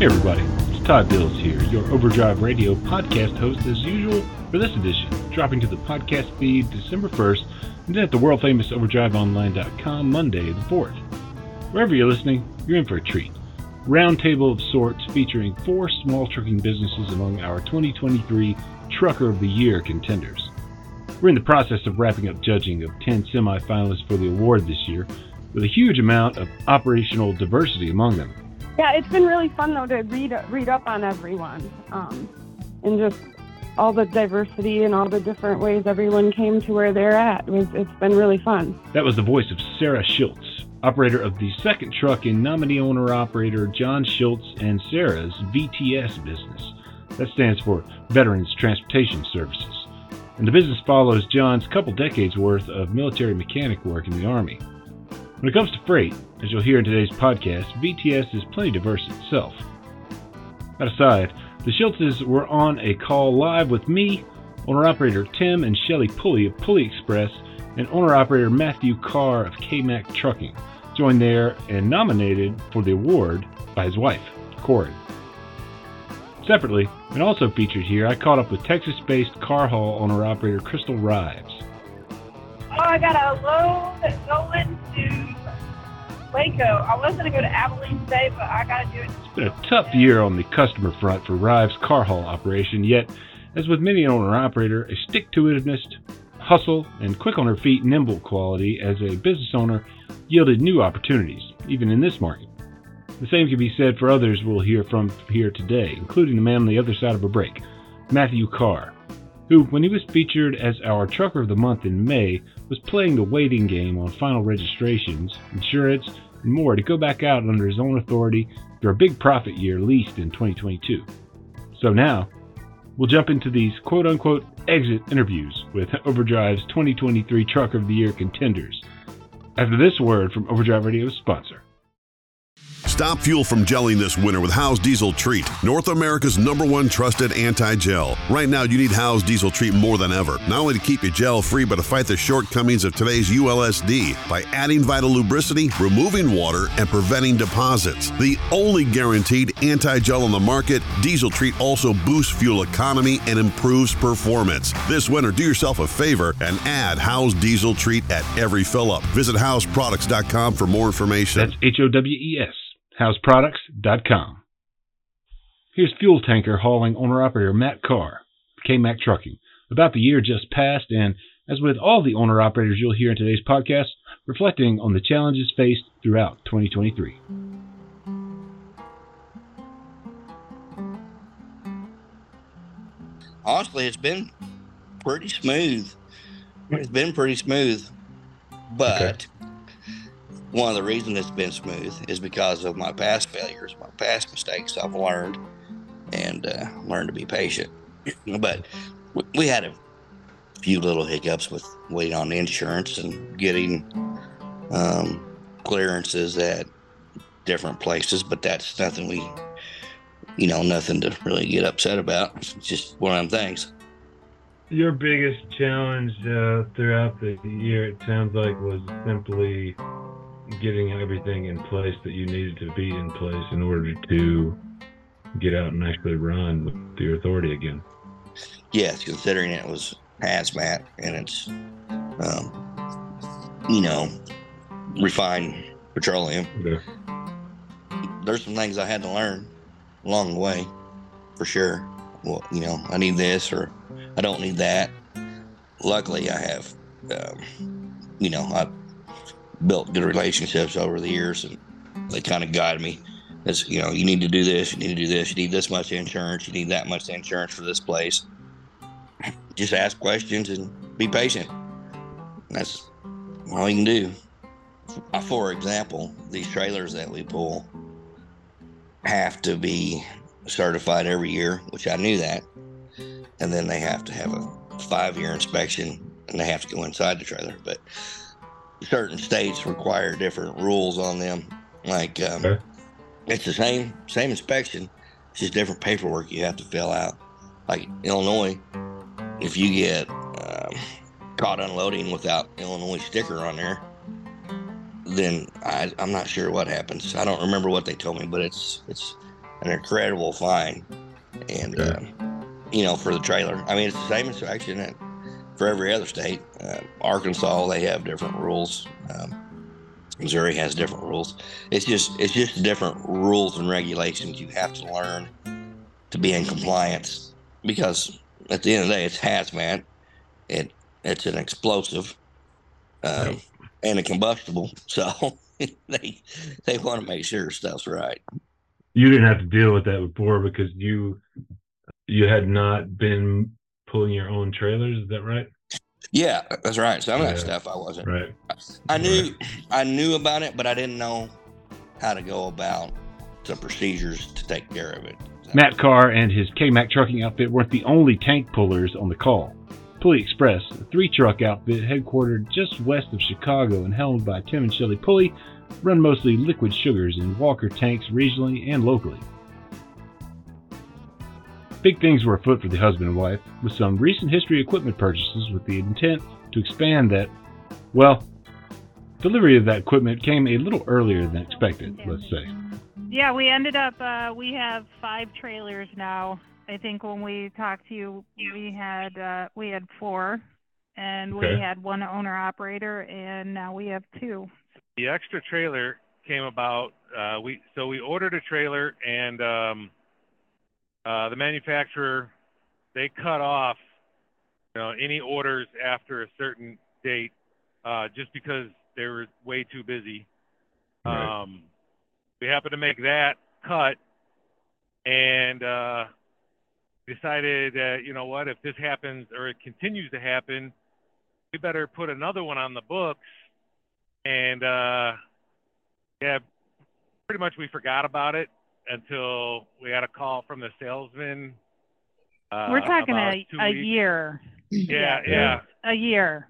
Hey everybody, it's Todd Dills here, your Overdrive Radio podcast host as usual for this edition, dropping to the podcast feed December 1st and then at the world famous overdriveonline.com Monday the 4th. Wherever you're listening, you're in for a treat. Roundtable of sorts featuring four small trucking businesses among our 2023 Trucker of the Year contenders. We're in the process of wrapping up judging of 10 semifinalists for the award this year, with a huge amount of operational diversity among them. Yeah, it's been really fun though to read read up on everyone, um, and just all the diversity and all the different ways everyone came to where they're at. It was, it's been really fun. That was the voice of Sarah Schiltz, operator of the second truck in nominee owner operator John Schiltz and Sarah's VTS business. That stands for Veterans Transportation Services. And the business follows John's couple decades worth of military mechanic work in the Army. When it comes to freight, as you'll hear in today's podcast, VTS is plenty diverse itself. That aside, the Schiltzes were on a call live with me, owner operator Tim and Shelley Pulli of Pulli Express, and owner operator Matthew Karr of K-Mac Trucking, joined there and nominated for the award by his wife, Corin. Separately, and also featured here, I caught up with Texas based car haul owner operator Crystal Rives. Oh, I got a load going to Waco. I was going to go to Abilene today, but I got to do it. It's been a tough year on the customer front for Rives' car haul operation, yet, as with many an owner operator, a stick to itiveness, hustle, and quick on her feet, nimble quality as a business owner yielded new opportunities, even in this market. The same can be said for others we'll hear from here today, including the man on the other side of a break, Matthew Karr, who, when he was featured as our Trucker of the Month in May, was playing the waiting game on final registrations, insurance, and more to go back out under his own authority for a big profit year leased in 2022. So now, we'll jump into these quote unquote exit interviews with Overdrive's 2023 Trucker of the Year contenders. After this word from Overdrive Radio's sponsor. Stop fuel from gelling this winter with Howe's Diesel Treat, North America's number one trusted anti gel. Right now, you need Howe's Diesel Treat more than ever, not only to keep you gel free, but to fight the shortcomings of today's ULSD by adding vital lubricity, removing water, and preventing deposits. The only guaranteed anti gel on the market, Diesel Treat also boosts fuel economy and improves performance. This winter, do yourself a favor and add Howe's Diesel Treat at every fill up. Visit HowesProducts.com for more information. That's H O W E S HowesProducts.com. Here's fuel tanker hauling owner operator Matt Karr, K-Mac Trucking, about the year just passed, and as with all the owner operators you'll hear in today's podcast, reflecting on the challenges faced throughout 2023. Honestly, it's been pretty smooth. It's been pretty smooth, but okay one of the reasons it's been smooth is because of my past failures, my past mistakes. I've learned and uh, learned to be patient. but we had a few little hiccups with waiting on insurance and getting um, clearances at different places, but that's nothing we, you know, nothing to really get upset about. It's just one of them things. Your biggest challenge uh, throughout the year, it sounds like, was simply getting everything in place that you needed to be in place in order to get out and actually run with your authority again. Yes, considering it was hazmat and it's, um, you know, refined petroleum. Okay. There's some things I had to learn along the way, for sure. Well, you know, I need this or I don't need that. Luckily, I have, um, you know, I built good relationships over the mm-hmm. years, and they kind of guide me. As you know, you need to do this, you need to do this, you need this much insurance, you need that much insurance for this place. Just ask questions and be patient. That's all you can do. Uh, for example, these trailers that we pull have to be certified every year, which I knew that. And then they have to have a five year inspection and they have to go inside the trailer. But certain states require different rules on them. Like um, okay. it's the same same inspection, it's just different paperwork you have to fill out. Like Illinois, if you get um, caught unloading without Illinois sticker on there, then I, I'm not sure what happens. I don't remember what they told me, but it's it's an incredible fine, And, Okay. uh, you know, for the trailer, I mean, it's the same inspection. For every other state. Uh, Arkansas, they have different rules. Um, Missouri has different rules. It's just, it's just different rules and regulations you have to learn to be in compliance because at the end of the day, it's hazmat. It, it's an explosive, um, and a combustible. So they, they want to make sure stuff's right. You didn't have to deal with that before because you you had not been pulling your own trailers. Is that right? Yeah, that's right. Some of that Yeah. stuff I wasn't. Right. I knew I knew about it, but I didn't know how to go about the procedures to take care of it. Matt Karr and his K-Mac trucking outfit weren't the only tank pullers on the call. Pulli Express, a three-truck outfit headquartered just west of Chicago and helmed by Tim and Shelley Pulli, run mostly liquid sugars in Walker tanks regionally and locally. Big things were afoot for the husband and wife, with some recent history equipment purchases with the intent to expand that, well, delivery of that equipment came a little earlier than expected, let's say. Yeah, we ended up, uh, we have five trailers now. I think when we talked to you, we had, uh, we had four and we had one owner operator and now we have two. the extra trailer came about. Uh, we so we ordered a trailer, and um, uh, the manufacturer they cut off you know any orders after a certain date uh, just because they were way too busy. Right. Um, we happened to make that cut, and uh, decided that you know what if this happens or it continues to happen, we better put another one on the books and uh yeah pretty much we forgot about it until we had a call from the salesman uh We're talking a, a weeks. year, yeah Yeah. yeah a year.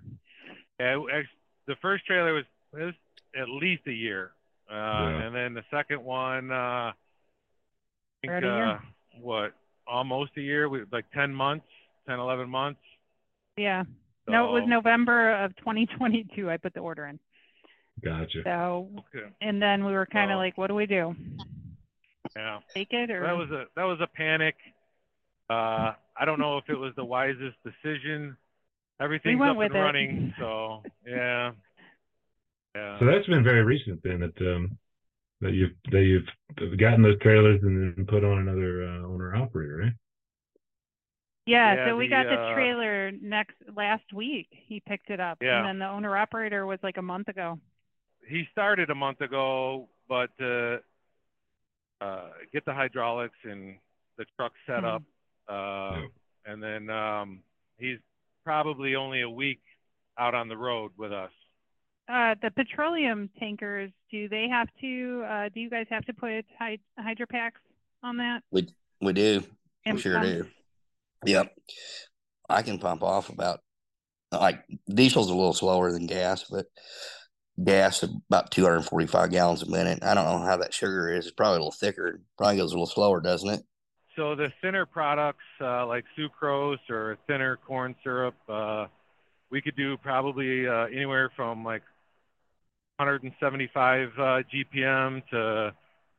yeah it- the first trailer was, it was at least a year uh Yeah. and then the second one uh I think About a year. uh what almost a year we like 10 months 10 11 months Yeah. No, it was November of 2022 I put the order in. Gotcha. So, okay. and then we were kind of like, what do we do? Yeah Take it or? that was a that was a panic. Uh, I don't know if it was the wisest decision. Everything's went up with and it. running, so yeah, yeah. So that's been very recent then that um that you've that you've gotten those trailers and then put on another uh, owner operator, right? Yeah, Yeah, so we the, got the uh, trailer next last week. He picked it up, Yeah. and then the owner operator was like a month ago. he started a month ago, but uh, uh, get the hydraulics and the truck set Mhm. up, uh, Yeah. and then um, he's probably only a week out on the road with us. Uh, the petroleum tankers, do they have to? Uh, do you guys have to put hyd- hydropacks on that? We we do. And we sure pumps? do. Yep. I can pump off about like diesel's a little slower than gas, but gas about 245 gallons a minute. I don't know how that sugar is. It's probably a little thicker. Probably goes a little slower, doesn't it? So the thinner products uh, like sucrose or thinner corn syrup, uh, we could do probably uh, anywhere from like 175 uh, GPM to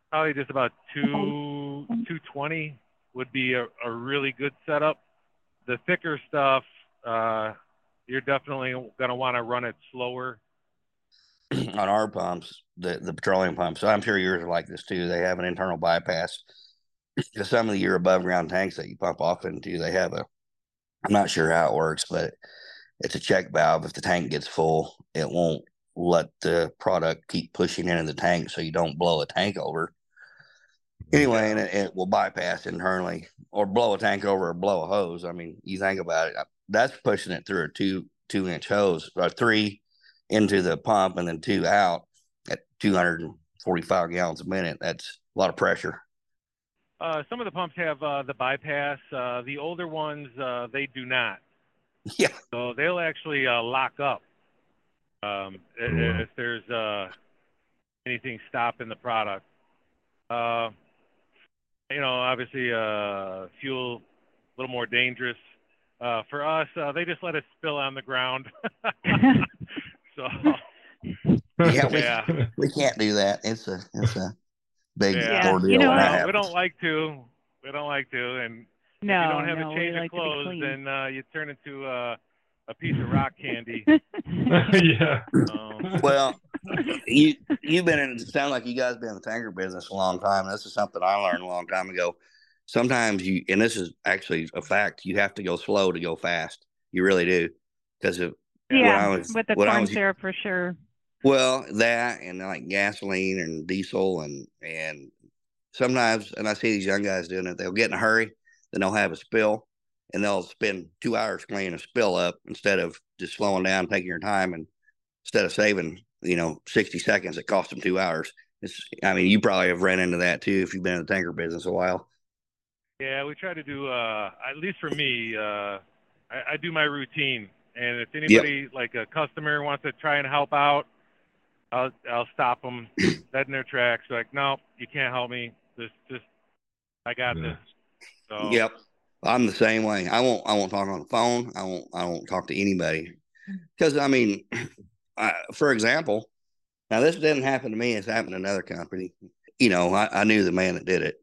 probably just about two 220 would be a, a really good setup. The thicker stuff, uh, you're definitely gonna want to run it slower. on our pumps, the the petroleum pumps. So I'm sure yours are like this too. They have an internal bypass. Because some of your above ground tanks that you pump off into, they have a. I'm not sure how it works, but it's a check valve. If the tank gets full, it won't let the product keep pushing into the tank, so you don't blow a tank over. Anyway, and it, it will bypass internally or blow a tank over or blow a hose. I mean, you think about it. That's pushing it through a two two inch hose or three into the pump and then two out at 245 gallons a minute. That's a lot of pressure. Uh, some of the pumps have uh, the bypass. Uh, the older ones, uh, they do not. Yeah. So they'll actually uh, lock up um, i- wow. if there's uh, anything stopping the product. Uh, you know, obviously, uh, fuel a little more dangerous. Uh, for us, uh, they just let it spill on the ground. so Yeah, we- yeah, We can't do that. It's a it's a big Yeah. ordeal You know when what? that we don't like to. We don't like to, and No, if you don't have no, a change like of to be clothes, clean. then uh, you turn into uh, a piece of rock candy. yeah. Um, Well, you you've been in. It sounds like you guys been in the tanker business a long time. This is something I learned a long time ago. Sometimes you, and this is actually a fact, you have to go slow to go fast. You really do, because of when I yeah, was- with the when I corn was- syrup for sure. Well, that and like gasoline and diesel and and sometimes, and I see these young guys doing it. They'll get in a hurry, then they'll have a spill, and they'll spend two hours cleaning a spill up instead of just slowing down, taking your time, and instead of saving, you know, sixty seconds, it cost them two hours. It's, I mean, you probably have ran into that too if you've been in the tanker business a while. Yeah, we try to do. Uh, at least for me, uh, I, I do my routine, and if anybody like a customer wants to try and help out, I'll I'll stop them dead in their tracks. Like, no, you can't help me. Just just I got Yeah. this. So Yep. I'm the same way. I won't. I won't talk on the phone. I won't. I won't talk to anybody. Because I mean, I, for example, now this didn't happen to me. It's happened to another company. You know, I, I knew the man that did it.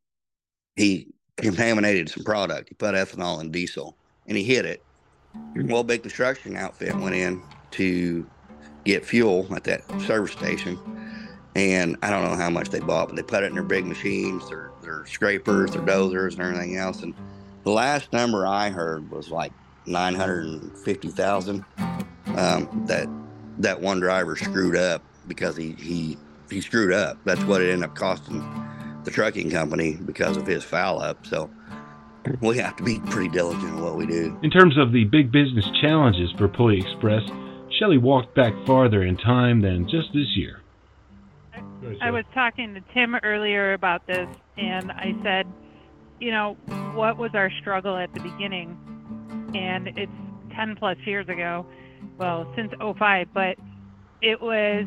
He contaminated some product. He put ethanol in diesel, and he hid it. Well, big construction outfit went in to get fuel at that service station, and I don't know how much they bought, but they put it in their big machines, their their scrapers, their dozers, and everything else. And the last number I heard was like nine hundred and fifty thousand. Um, that that one driver screwed up because he he he screwed up. That's what it ended up costing the trucking company because of his foul up. So we have to be pretty diligent in what we do. In terms of the big business challenges for Pulli Express, Shelley walked back farther in time than just this year. I was talking to Tim earlier about this, and I said, you know, what was our struggle at the beginning? And it's 10 plus years ago, well, since 05, but it was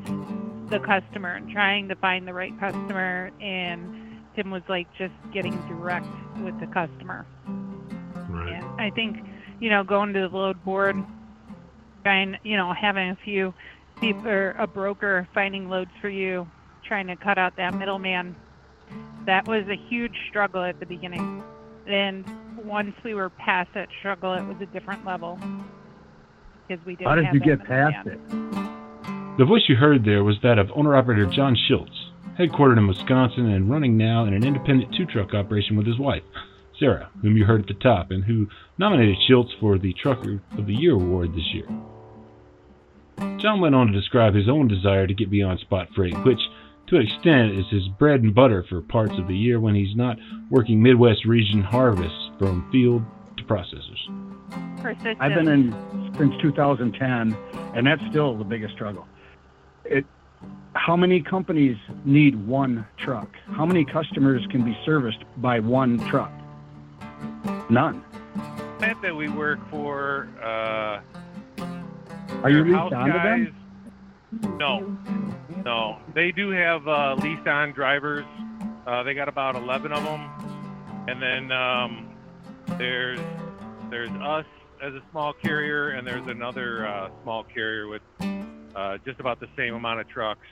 the customer and trying to find the right customer. And Tim was like just getting direct with the customer. Right. And I think, you know, going to the load board, trying, you know, having a few people or a broker finding loads for you, trying to cut out that middleman. That was a huge struggle at the beginning. And once we were past that struggle, it was a different level because we didn't How did you get past it? The voice you heard there was that of owner operator John Schiltz, headquartered in Wisconsin and running now in an independent two truck operation with his wife, Sarah, whom you heard at the top, and who nominated Schiltz for the Trucker of the Year award this year. John went on to describe his own desire to get beyond spot freight, which, to an extent, is his bread and butter for parts of the year when he's not working Midwest region harvests from field to processors. Persistence. I've been in since 2010, and that's still the biggest struggle. It, how many companies need one truck? How many customers can be serviced by one truck? None. plant that we work for. Uh, Are you leased onto them? No, no. They do have uh, leased on drivers. Uh, they got about 11 of them, and then um, there's there's us as a small carrier, and there's another uh, small carrier with uh, just about the same amount of trucks.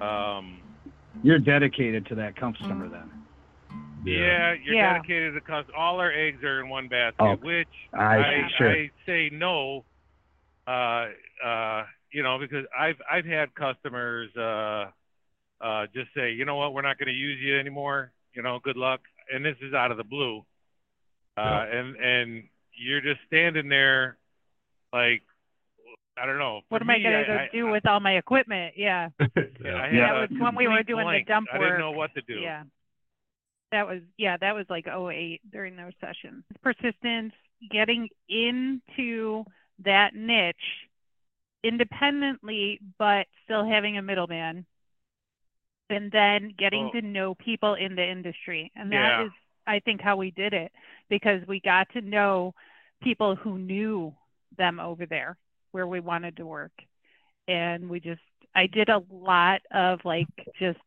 Um, You're dedicated to that customer then. yeah, you're Yeah. dedicated to cus All our eggs are in one basket, Oh, which I, I, sure. I say no, uh, uh, you know, because I've I've had customers uh, uh, just say, you know what, we're not going to use you anymore. You know, good luck. And this is out of the blue, uh, and and you're just standing there, like, I don't know. what For am I going to I- do with all my equipment? Yeah. I yeah. Yeah, that was when we were complete doing the blank. dump I didn't know what to do. Yeah. That was yeah, that was like 08 during those sessions. Persistence, getting into that niche independently but still having a middleman. And then getting Oh. to know people in the industry. And that Yeah. is I think how we did it because we got to know people who knew them over there where we wanted to work. And we just I did a lot of like just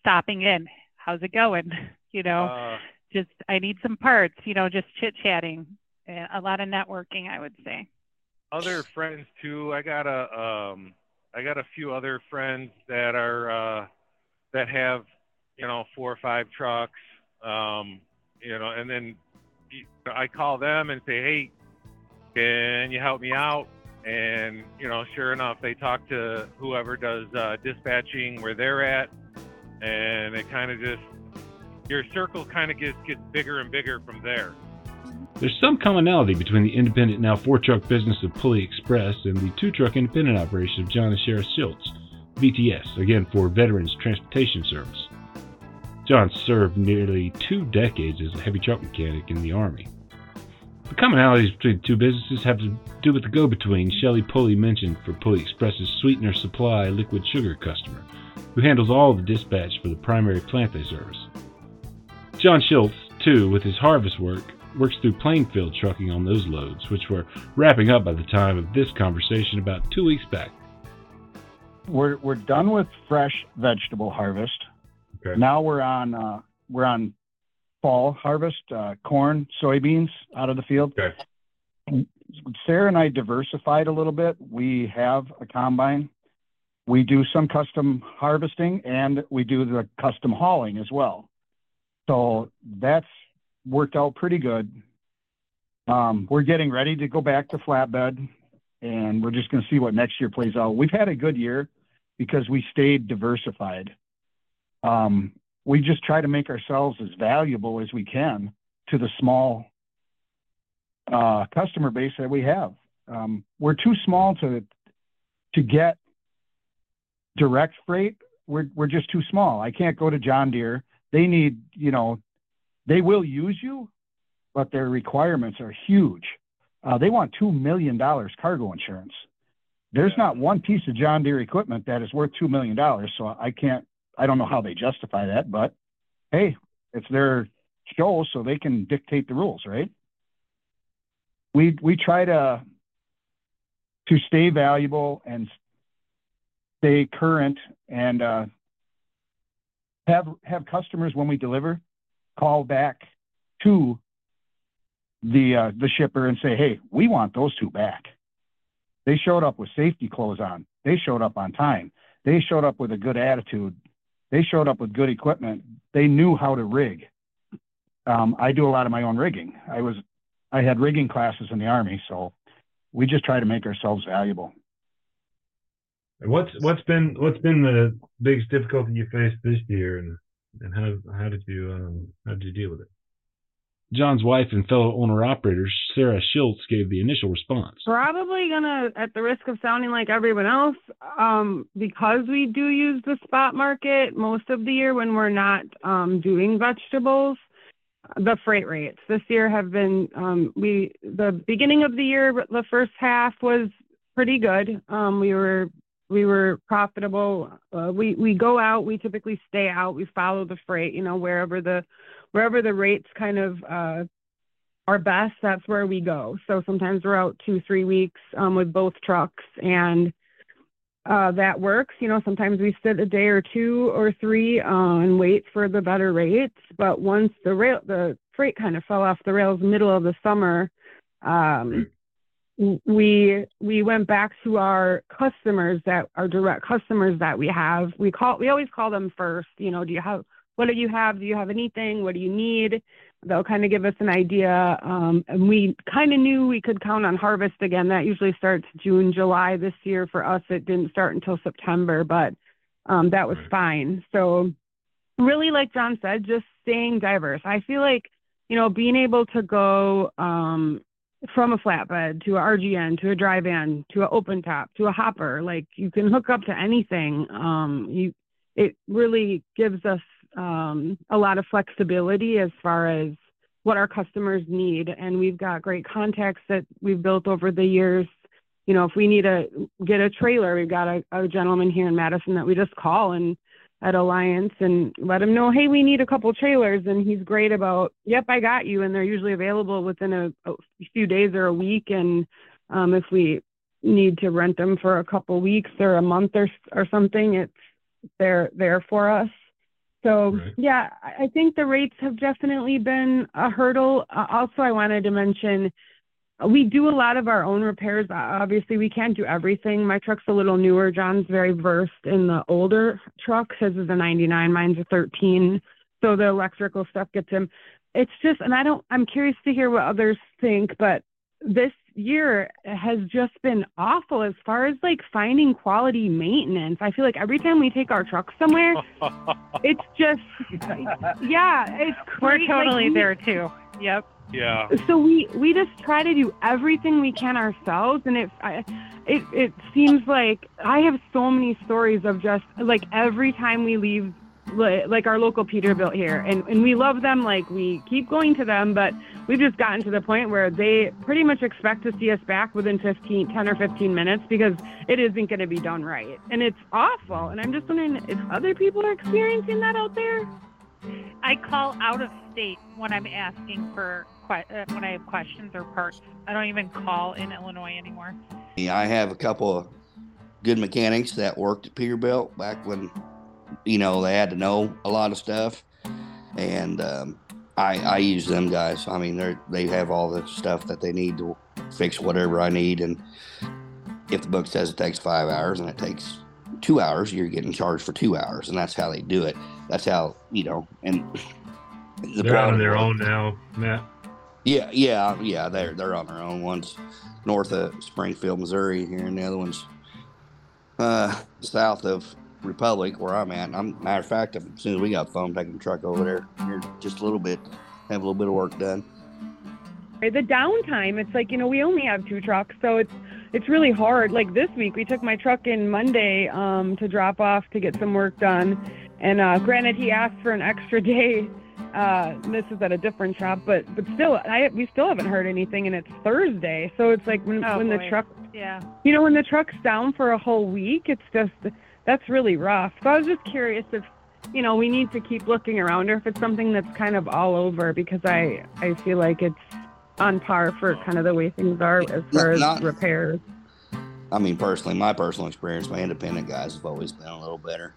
stopping in. How's it going? You know, Uh, just I need some parts, you know, just chit chatting. A lot of networking, I would say. other friends too. I got a um I got a few other friends that are uh that have you know, four or five trucks, um, you know, and then I call them and say, hey, can you help me out? And, you know, sure enough, they talk to whoever does uh, dispatching where they're at. And it kind of just, your circle kind of gets, gets bigger and bigger from there. There's some commonality between the independent, now four truck business of Pulli Express and the two truck independent operation of John and Sarah Schiltz, VTS, again for Veterans Transportation Service. John served nearly two decades as a heavy truck mechanic in the Army. The commonalities between the two businesses have to do with the go between Shelley Pulli mentioned for Pulli Express's sweetener supply liquid sugar customer, who handles all the dispatch for the primary plant they service. John Schiltz, too, with his harvest work, works through Plainfield trucking on those loads, which were wrapping up by the time of this conversation about two weeks back. We're we're done with fresh vegetable harvest. Okay. Now we're on uh, we're on fall harvest, uh, corn, soybeans out of the field. Okay. Sarah and I diversified a little bit. We have a combine. We do some custom harvesting and we do the custom hauling as well. So that's worked out pretty good. Um, we're getting ready to go back to flatbed, and we're just going to see what next year plays out. We've had a good year because we stayed diversified. Um, we just try to make ourselves as valuable as we can to the small uh, customer base that we have. Um, we're too small to to get direct freight. We're we're just too small. I can't go to John Deere. They need you know they will use you, but their requirements are huge. Uh, they want $2 million cargo insurance. There's not one piece of John Deere equipment that is worth $2 million. So I can't, I don't know how they justify that, but hey, it's their show, so they can dictate the rules, right? We, we try to, to stay valuable and stay current and uh, have, have customers when we deliver call back to the uh, the shipper and say, "Hey, we want those two back." They showed up with safety clothes on. They showed up on time. They showed up with a good attitude. They showed up with good equipment. They knew how to rig. Um, I do a lot of my own rigging. I was I had rigging classes in the army, so we just try to make ourselves valuable. What's what's been what's been the biggest difficulty you faced this year, and and how how did you um, how did you deal with it? John's wife and fellow owner operator Sarah Schiltz gave the initial response. Probably gonna, at the risk of sounding like everyone else, um, because we do use the spot market most of the year when we're not um, doing vegetables. The freight rates this year have been um, we the beginning of the year the first half was pretty good. Um, we were we were profitable. Uh, we we go out. We typically stay out. We follow the freight. You know, wherever the wherever the rates kind of uh, are best, that's where we go. So sometimes we're out two three weeks um, with both trucks, and uh, that works. You know, sometimes we sit a day or two or three uh, and wait for the better rates. But once the rail the freight kind of fell off the rails middle of the summer. Um, we we went back to our customers that are direct customers that we have. We call we always call them first. You know, do you have what do you have? Do you have anything? What do you need? They'll kind of give us an idea. Um, and we kind of knew we could count on harvest again. That usually starts June, July. This year for us, it didn't start until September, but um, that was fine. So, really, like John said, just staying diverse. I feel like you know being able to go um, from a flatbed to a RGN to a dry van to an open top to a hopper. Like you can hook up to anything. Um, you, it really gives us um, a lot of flexibility as far as what our customers need, and we've got great contacts that we've built over the years. You know, if we need to get a trailer, we've got a, a gentleman here in Madison that we just call and at Alliance and let him know, hey, we need a couple trailers. And he's great about, yep, I got you. And they're usually available within a, a few days or a week. And um, if we need to rent them for a couple weeks or a month or or something, it's they're there for us. So right. yeah, I think the rates have definitely been a hurdle. Uh, also, I wanted to mention we do a lot of our own repairs. Obviously, we can't do everything. My truck's a little newer. John's very versed in the older trucks. His is a 99, mine's a 13. So the electrical stuff gets him. It's just, and I don't, I'm curious to hear what others think, but this year has just been awful as far as like finding quality maintenance. I feel like every time we take our truck somewhere, it's just, yeah, it's crazy. We're totally like, there too. Yep. Yeah. So we we just try to do everything we can ourselves, and it I, it it seems like I have so many stories of just like every time we leave like our local Peterbilt here, and and we love them. Like we keep going to them, but we've just gotten to the point where they pretty much expect to see us back within 15, 10 or 15 minutes because it isn't going to be done right, and it's awful. And I'm just wondering if other people are experiencing that out there. I call out of state when I'm asking for uh, when I have questions or parts. I don't even call in Illinois anymore. Yeah, I have a couple of good mechanics that worked at Peterbilt back when you know they had to know a lot of stuff, and um, I I use them guys. I mean they they have all the stuff that they need to fix whatever I need, and if the book says it takes five hours and it takes two hours, you're getting charged for two hours, and that's how they do it. That's how you know, and the they're on their own now, Matt. Yeah, yeah, yeah. They're they're on their own. One's north of Springfield, Missouri, here, and the other one's uh, south of Republic, where I'm at. I'm matter of fact, as soon as we got phone, taking the truck over there here just a little bit, have a little bit of work done. The downtime, it's like you know we only have two trucks, so it's it's really hard. Like this week, we took my truck in Monday um, to drop off to get some work done, and uh, granted, he asked for an extra day uh, this is at a different shop, but but still, I we still haven't heard anything, and it's Thursday, so it's like when oh, when boy. the truck, yeah, you know, when the truck's down for a whole week, it's just that's really rough. So I was just curious if you know we need to keep looking around, or if it's something that's kind of all over, because I I feel like it's on par for kind of the way things are as far Not, as repairs. I mean, personally, my personal experience, my independent guys have always been a little better.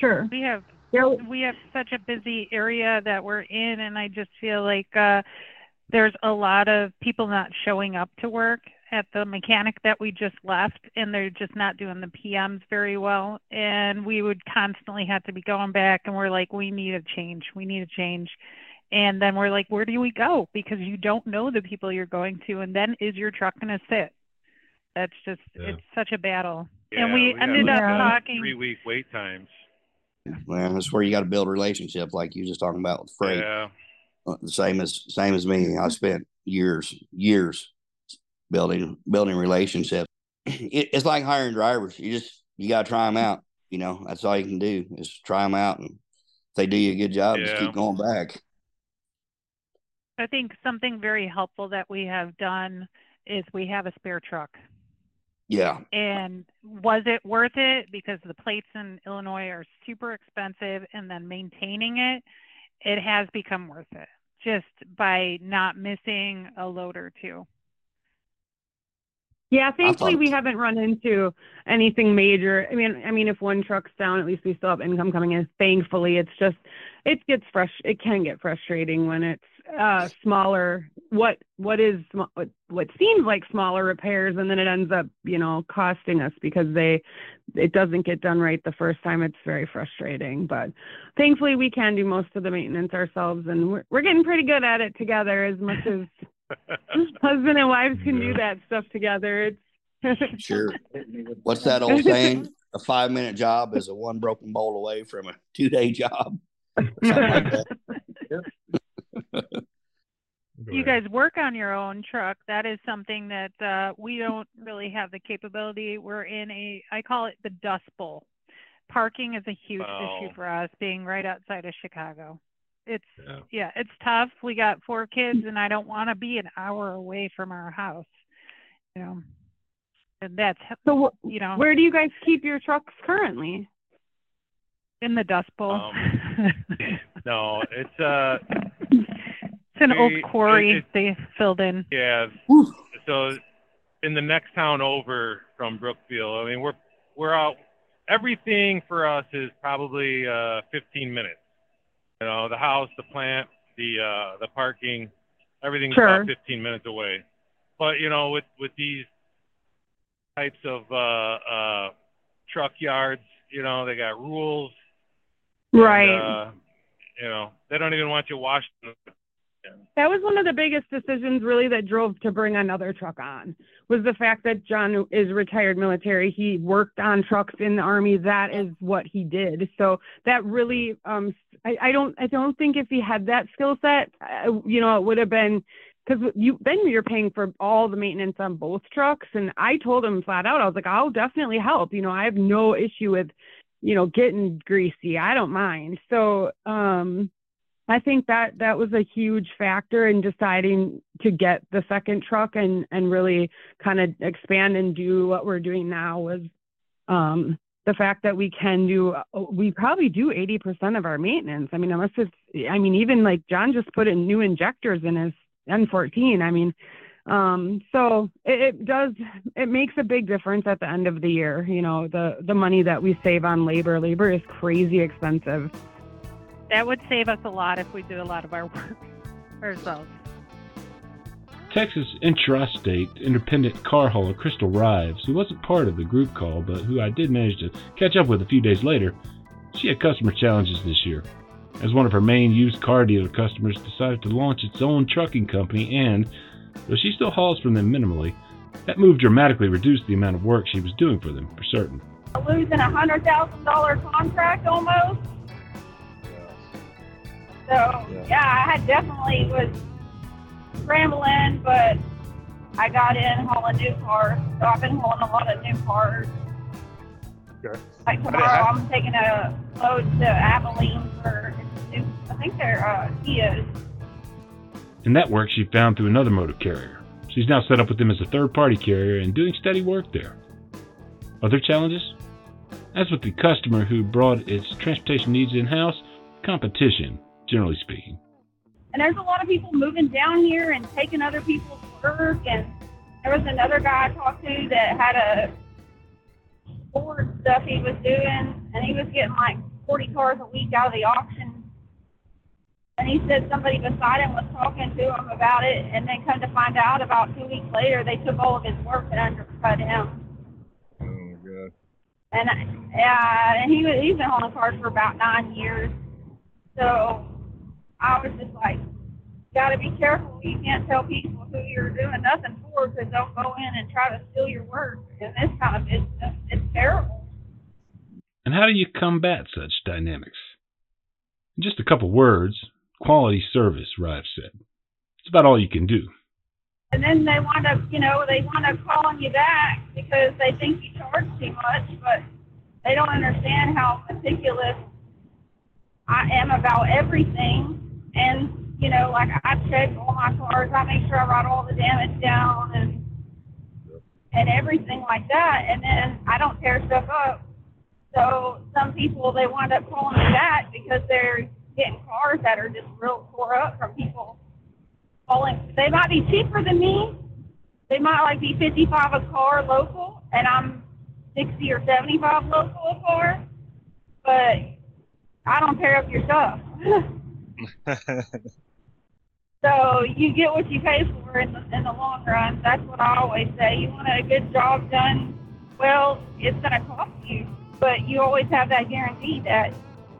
Sure. We have yeah. we have such a busy area that we're in, and I just feel like uh, there's a lot of people not showing up to work at the mechanic that we just left, and they're just not doing the PMs very well. And we would constantly have to be going back, and we're like, we need a change. We need a change. And then we're like, where do we go? Because you don't know the people you're going to, and then is your truck going to sit? That's just, yeah. it's such a battle. Yeah, and we, we ended up talking. Three week wait times. Man, that's where you got to build relationships, like you just talking about with freight. Yeah. Uh, the same as same as me. I spent years years building building relationships. It, it's like hiring drivers. You just you got to try them out. You know, that's all you can do is try them out, and if they do you a good job, yeah. just keep going back. I think something very helpful that we have done is we have a spare truck. Yeah. And was it worth it? Because the plates in Illinois are super expensive, and then maintaining it, it has become worth it just by not missing a load or two. Yeah, thankfully we haven't run into anything major. I mean, I mean, if one truck's down, at least we still have income coming in. Thankfully, it's just it gets fresh. It can get frustrating when it's uh, smaller what what is what, what seems like smaller repairs and then it ends up you know costing us because they it doesn't get done right the first time it's very frustrating but thankfully we can do most of the maintenance ourselves and we're, we're getting pretty good at it together as much as husband and wives can do that stuff together it's sure what's that old saying a five minute job is a one broken bowl away from a two day job like you guys work on your own truck. That is something that uh, we don't really have the capability. We're in a, I call it the Dust Bowl. Parking is a huge oh. issue for us, being right outside of Chicago. It's yeah. yeah, it's tough. We got four kids, and I don't want to be an hour away from our house. You know, and that's so. You know, where do you guys keep your trucks currently? In the Dust Bowl. Um, no, it's uh it's an they, old quarry it, they filled in. Yeah. So in the next town over from Brookfield, I mean we're we're out everything for us is probably uh 15 minutes. You know, the house, the plant, the uh the parking, everything's sure. about 15 minutes away. but you know, with with these types of uh, uh, truck yards, you know, they got rules. Right. And, uh, you know, they don't even want you washing. That was one of the biggest decisions really that drove to bring another truck on was the fact that John is retired military. He worked on trucks in the army. That is what he did. So that really, um, I, I don't, I don't think if he had that skill set, uh, you know, it would have been because you then you're paying for all the maintenance on both trucks. And I told him flat out, I was like, I'll definitely help. You know, I have no issue with, you know, getting greasy. I don't mind. So, um, I think that that was a huge factor in deciding to get the second truck and and really kind of expand and do what we're doing now was um, the fact that we can do we probably do 80% of our maintenance. I mean, unless it's I mean even like John just put in new injectors in his N14. I mean, um, so it, it does it makes a big difference at the end of the year. You know, the the money that we save on labor. Labor is crazy expensive that would save us a lot if we did a lot of our work ourselves. Texas intrastate independent car hauler Crystal Rives, who wasn't part of the group call but who I did manage to catch up with a few days later, she had customer challenges this year. As one of her main used car dealer customers decided to launch its own trucking company and, though she still hauls from them minimally, that move dramatically reduced the amount of work she was doing for them, for certain. Losing a $100,000 contract almost so yeah. yeah, I had definitely was scrambling, but I got in hauling new cars. So I've been hauling a lot of new cars. Okay. Like tomorrow, I'm taking a load to Abilene for I think they're uh, Kias. And that work she found through another motor carrier. She's now set up with them as a third party carrier and doing steady work there. Other challenges? As with the customer who brought its transportation needs in house, competition generally speaking. And there's a lot of people moving down here and taking other people's work. And there was another guy I talked to that had a Ford stuff he was doing, and he was getting like 40 cars a week out of the auction. And he said somebody beside him was talking to him about it, and then come to find out about two weeks later, they took all of his work and undercut him. Oh my god. And yeah, and he was he's been hauling cars for about nine years. So I was just like, got to be careful. You can't tell people who you're doing nothing for because they'll go in and try to steal your work. And this kind of business, it's terrible. And how do you combat such dynamics? In just a couple words, quality service, Rives said. It's about all you can do. And then they wind up, you know, they wind up calling you back because they think you charge too much, but they don't understand how meticulous I am about everything. And, you know, like I check all my cars, I make sure I write all the damage down and and everything like that. And then I don't tear stuff up. So some people they wind up calling me back because they're getting cars that are just real tore up from people calling. They might be cheaper than me. They might like be 55 a car local, and I'm 60 or 75 local a car. But I don't tear up your stuff. so you get what you pay for in the, in the long run. That's what I always say. You want a good job done, well, it's going to cost you, but you always have that guarantee that,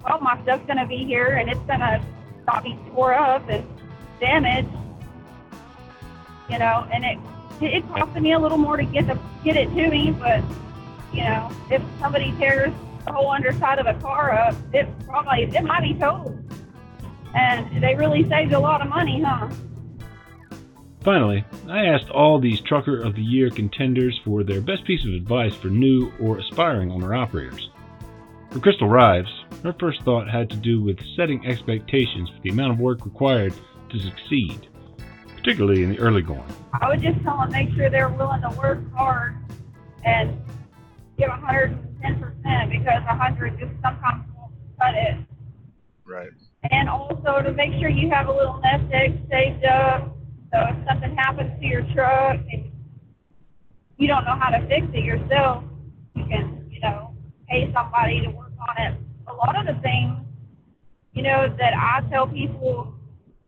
well, my stuff's going to be here and it's going to not be tore up and damaged. You know, and it it costed me a little more to get the get it to me, but you know, if somebody tears the whole underside of a car up, it probably it might be totaled. And they really saved a lot of money, huh? Finally, I asked all these Trucker of the Year contenders for their best piece of advice for new or aspiring owner operators. For Crystal Rives, her first thought had to do with setting expectations for the amount of work required to succeed, particularly in the early going. I would just tell them make sure they're willing to work hard and give 110% because 100 just sometimes won't cut it. Right. And also to make sure you have a little nest egg saved up. So if something happens to your truck and you don't know how to fix it yourself, you can, you know, pay somebody to work on it. A lot of the things, you know, that I tell people,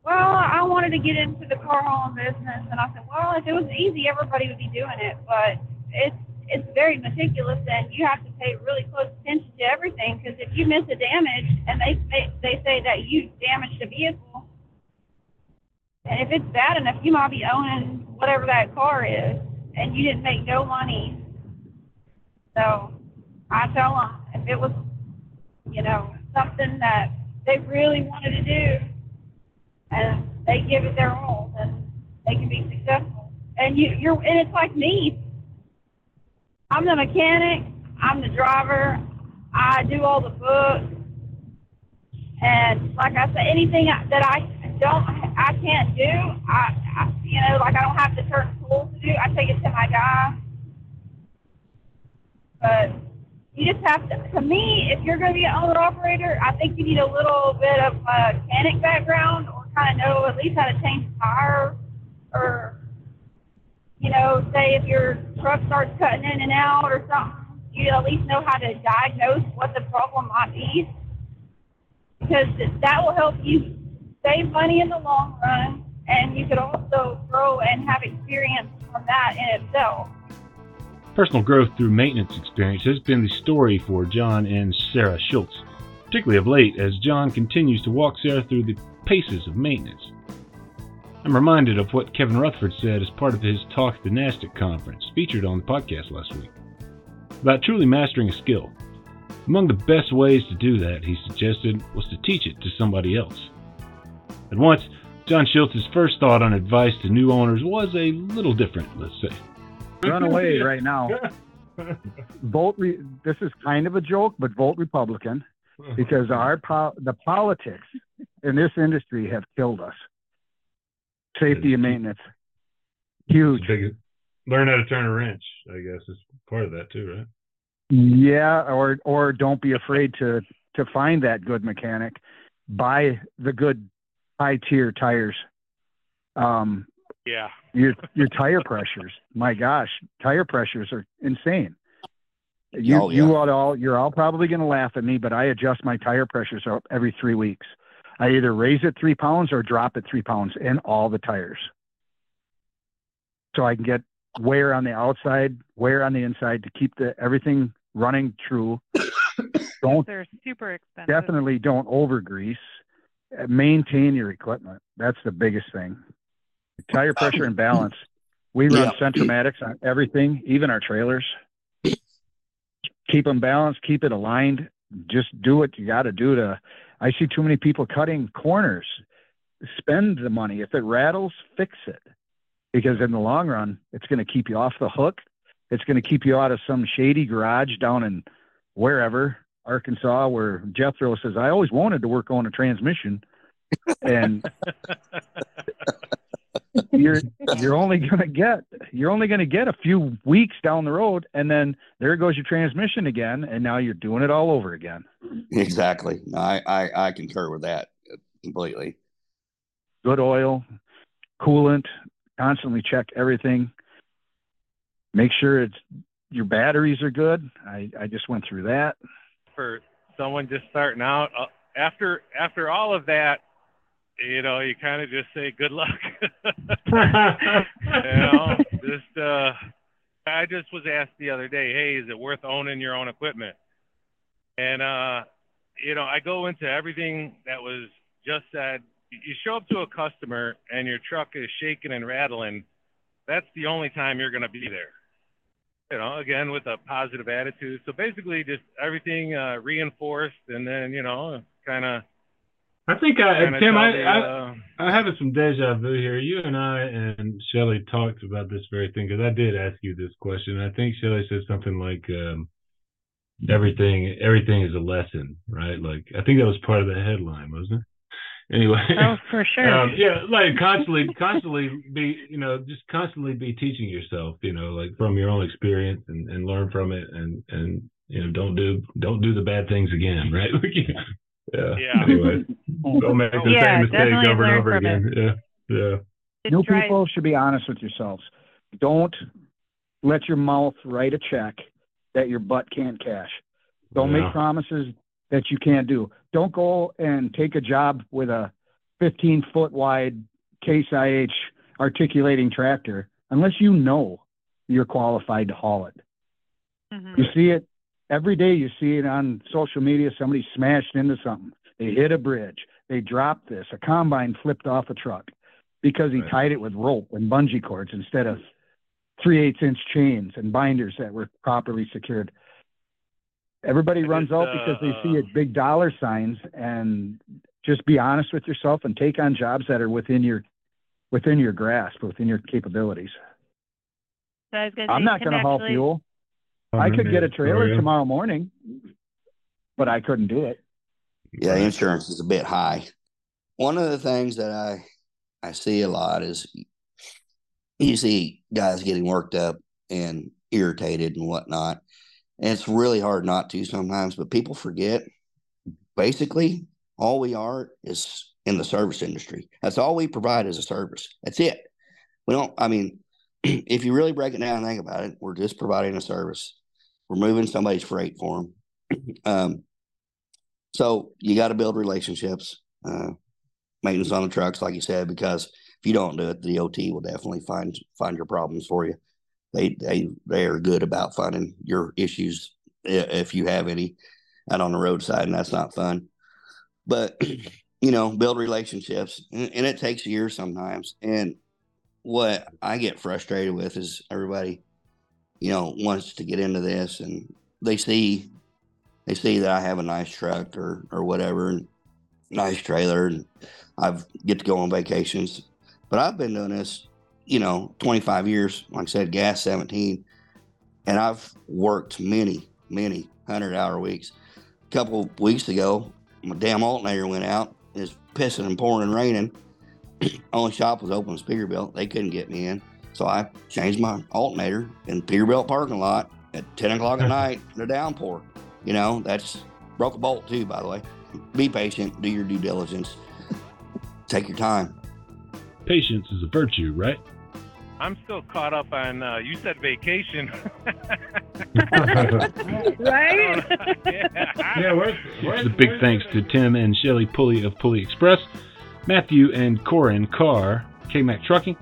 well, I wanted to get into the car hauling business, and I said, well, if it was easy, everybody would be doing it, but it's it's very meticulous, and you have to pay really close attention to everything because if you miss a damage, and they they, they say that you damaged a vehicle, and if it's bad enough, you might be owning whatever that car is, and you didn't make no money. So I tell them if it was, you know, something that they really wanted to do, and they give it their all, then they can be successful. And you, you're, and it's like me. I'm the mechanic. I'm the driver. I do all the books. And like I said, anything that I don't, I can't do, I, I you know, like I don't have the certain tools to do. I take it to my guy. But you just have to, to me, if you're going to be an owner operator, I think you need a little bit of a mechanic background or kind of know at least how to change a tire or, you know, say if your truck starts cutting in and out or something, you at least know how to diagnose what the problem might be because that will help you save money in the long run and you could also grow and have experience from that in itself. Personal growth through maintenance experience has been the story for John and Sarah Schiltz, particularly of late as John continues to walk Sarah through the paces of maintenance. I'm reminded of what Kevin Rutherford said as part of his Talk at the NASTC conference, featured on the podcast last week, about truly mastering a skill. Among the best ways to do that, he suggested, was to teach it to somebody else. At once, John Schiltz's first thought on advice to new owners was a little different, let's say. Run away right now. Vote. Re- this is kind of a joke, but vote Republican because our po- the politics in this industry have killed us. Safety and maintenance, huge. Big, learn how to turn a wrench. I guess is part of that too, right? Yeah, or or don't be afraid to to find that good mechanic. Buy the good high tier tires. Um, yeah. Your your tire pressures. My gosh, tire pressures are insane. You Oh, yeah. you ought all you're all probably going to laugh at me, but I adjust my tire pressures every three weeks. I either raise it three pounds or drop it three pounds in all the tires, so I can get wear on the outside, wear on the inside to keep the everything running true. Don't They're super expensive. definitely don't over grease. Uh, Maintain your equipment. That's the biggest thing. Tire pressure and balance. We run Yeah. Centramatics on everything, even our trailers. Keep them balanced, keep it aligned. Just do what you got to do to. I see too many people cutting corners. Spend the money. If it rattles, fix it. Because in the long run, it's going to keep you off the hook. It's going to keep you out of some shady garage down in wherever Arkansas, where Jethro says, "I always wanted to work on a transmission," and you're you're only gonna get you're only gonna get a few weeks down the road, and then there goes your transmission again, and now you're doing it all over again. Exactly. No, I, I, I concur with that completely. Good oil, coolant, constantly check everything. Make sure it's your batteries are good. I I just went through that. for someone just starting out. Uh, after after all of that, you know, you kind of just say good luck. you know, just uh, I just was asked the other day, hey, is it worth owning your own equipment? And uh, you know, I go into everything that was just said. You show up to a customer and your truck is shaking and rattling. That's the only time you're going to be there you know, again with a positive attitude. So basically, just everything uh, reinforced, and then you know, kind of. I think I, Tim, I, the, I, uh, I have some deja vu here. You and I and Shelley talked about this very thing because I did ask you this question. I think Shelley said something like, um, "Everything, everything is a lesson," right? Like I think that was part of the headline, wasn't it? Anyway, Oh, for sure. um, yeah, like constantly, constantly be, you know, just constantly be teaching yourself, you know, like from your own experience and, and learn from it, and and you know, don't do don't do the bad things again, right? yeah. Yeah. Anyway, don't make the Yeah, same mistake definitely over and learn over from again. Yeah. Yeah. It New drives- people should be honest with yourselves. Don't let your mouth write a check that your butt can't cash. Don't Yeah. make promises that you can't do. Don't go and take a job with a 15 foot wide Case IH articulating tractor unless you know you're qualified to haul it. Mm-hmm. You see it every day. You see it on social media. Somebody smashed into something. They hit a bridge. They dropped this. A combine flipped off a truck because he Right. tied it with rope and bungee cords instead of three eighths inch chains and binders that were properly secured. Everybody I runs just, out because they uh, see it big dollar signs and just be honest with yourself and take on jobs that are within your within your grasp, within your capabilities. So I was gonna I'm not going to haul fuel. I could get a trailer tomorrow morning, but I couldn't do it. Yeah, insurance is a bit high. One of the things that I I see a lot is you see guys getting worked up and irritated and whatnot. And it's really hard not to sometimes, but people forget basically all we are is in the service industry. That's all we provide is a service. That's it. We don't, I mean, if you really break it down and think about it, we're just providing a service. We're moving somebody's freight for them. Um, so you got to build relationships, uh, maintenance on the trucks, like you said, because if you don't do it, the OT will definitely find find your problems for you. They they they are good about finding your issues if you have any out on the roadside, and that's not fun. But you know, build relationships, and, and it takes years sometimes. And what I get frustrated with is everybody, you know, wants to get into this, and they see they see that I have a nice truck or or whatever, and nice trailer, and I've get to go on vacations. But I've been doing this, you know, 25 years. Like I said, gas 17, and I've worked many, many hundred hour weeks. A couple weeks ago, my damn alternator went out. It's pissing and pouring and raining. Only shop was open was Peterbilt. They couldn't get me in, so I changed my alternator in Peterbilt parking lot at 10 o'clock at night in a downpour. You know, that's broke a bolt too, by the way. Be patient, do your due diligence, take your time. Patience is a virtue, right? I'm still caught up on. Uh, you said vacation. Right? Yeah, where's, where's It's a big where's thanks to Tim and Shelley Pulli of Pulli Express, Matthew and Corin Karr, K-Mac Trucking,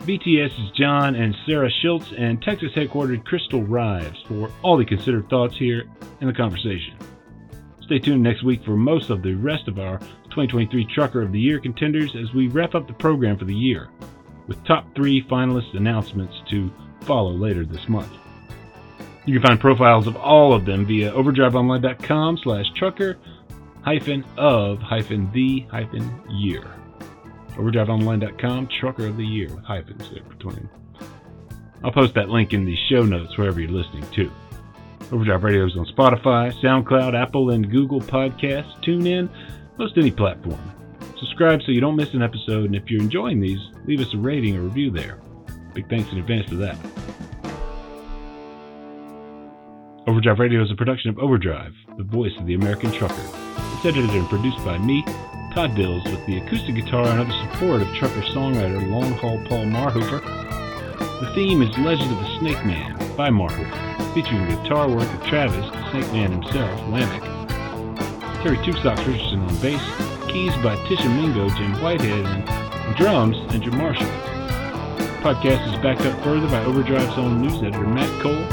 VTS's John and Sarah Schiltz, and Texas headquartered Crystal Rives for all the considered thoughts here in the conversation. Stay tuned next week for most of the rest of our 2023 Trucker of the Year contenders as we wrap up the program for the year, with top three finalist announcements to follow later this month. You can find profiles of all of them via overdriveonline.com slash trucker hyphen of hyphen the hyphen year. Overdriveonline.com, trucker of the year with hyphens there between. I'll post that link in the show notes wherever you're listening to. Overdrive Radio is on Spotify, SoundCloud, Apple, and Google Podcasts. Tune in, most any platform. Subscribe so you don't miss an episode, and if you're enjoying these, leave us a rating or review there. Big thanks in advance for that. Overdrive Radio is a production of Overdrive, the voice of the American trucker. It's edited and produced by me, Todd Dills, with the acoustic guitar and other support of trucker songwriter Long Haul Paul Marhofer. The theme is Legend of the Snake Man by Marhofer, featuring guitar work of Travis, the Snake Man himself, Lamech. Terry Two Socks Richardson on bass, keys by Tisha Mingo, Jim Whitehead, and drums, Andrew Marshall. Podcast is backed up further by Overdrive's own news editor Matt Cole,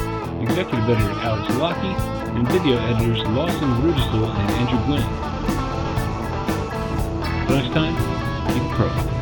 executive editor Alex Lockie, and video editors Lawson Rudisil and Andrew Gwynn. Until next time, keep pro.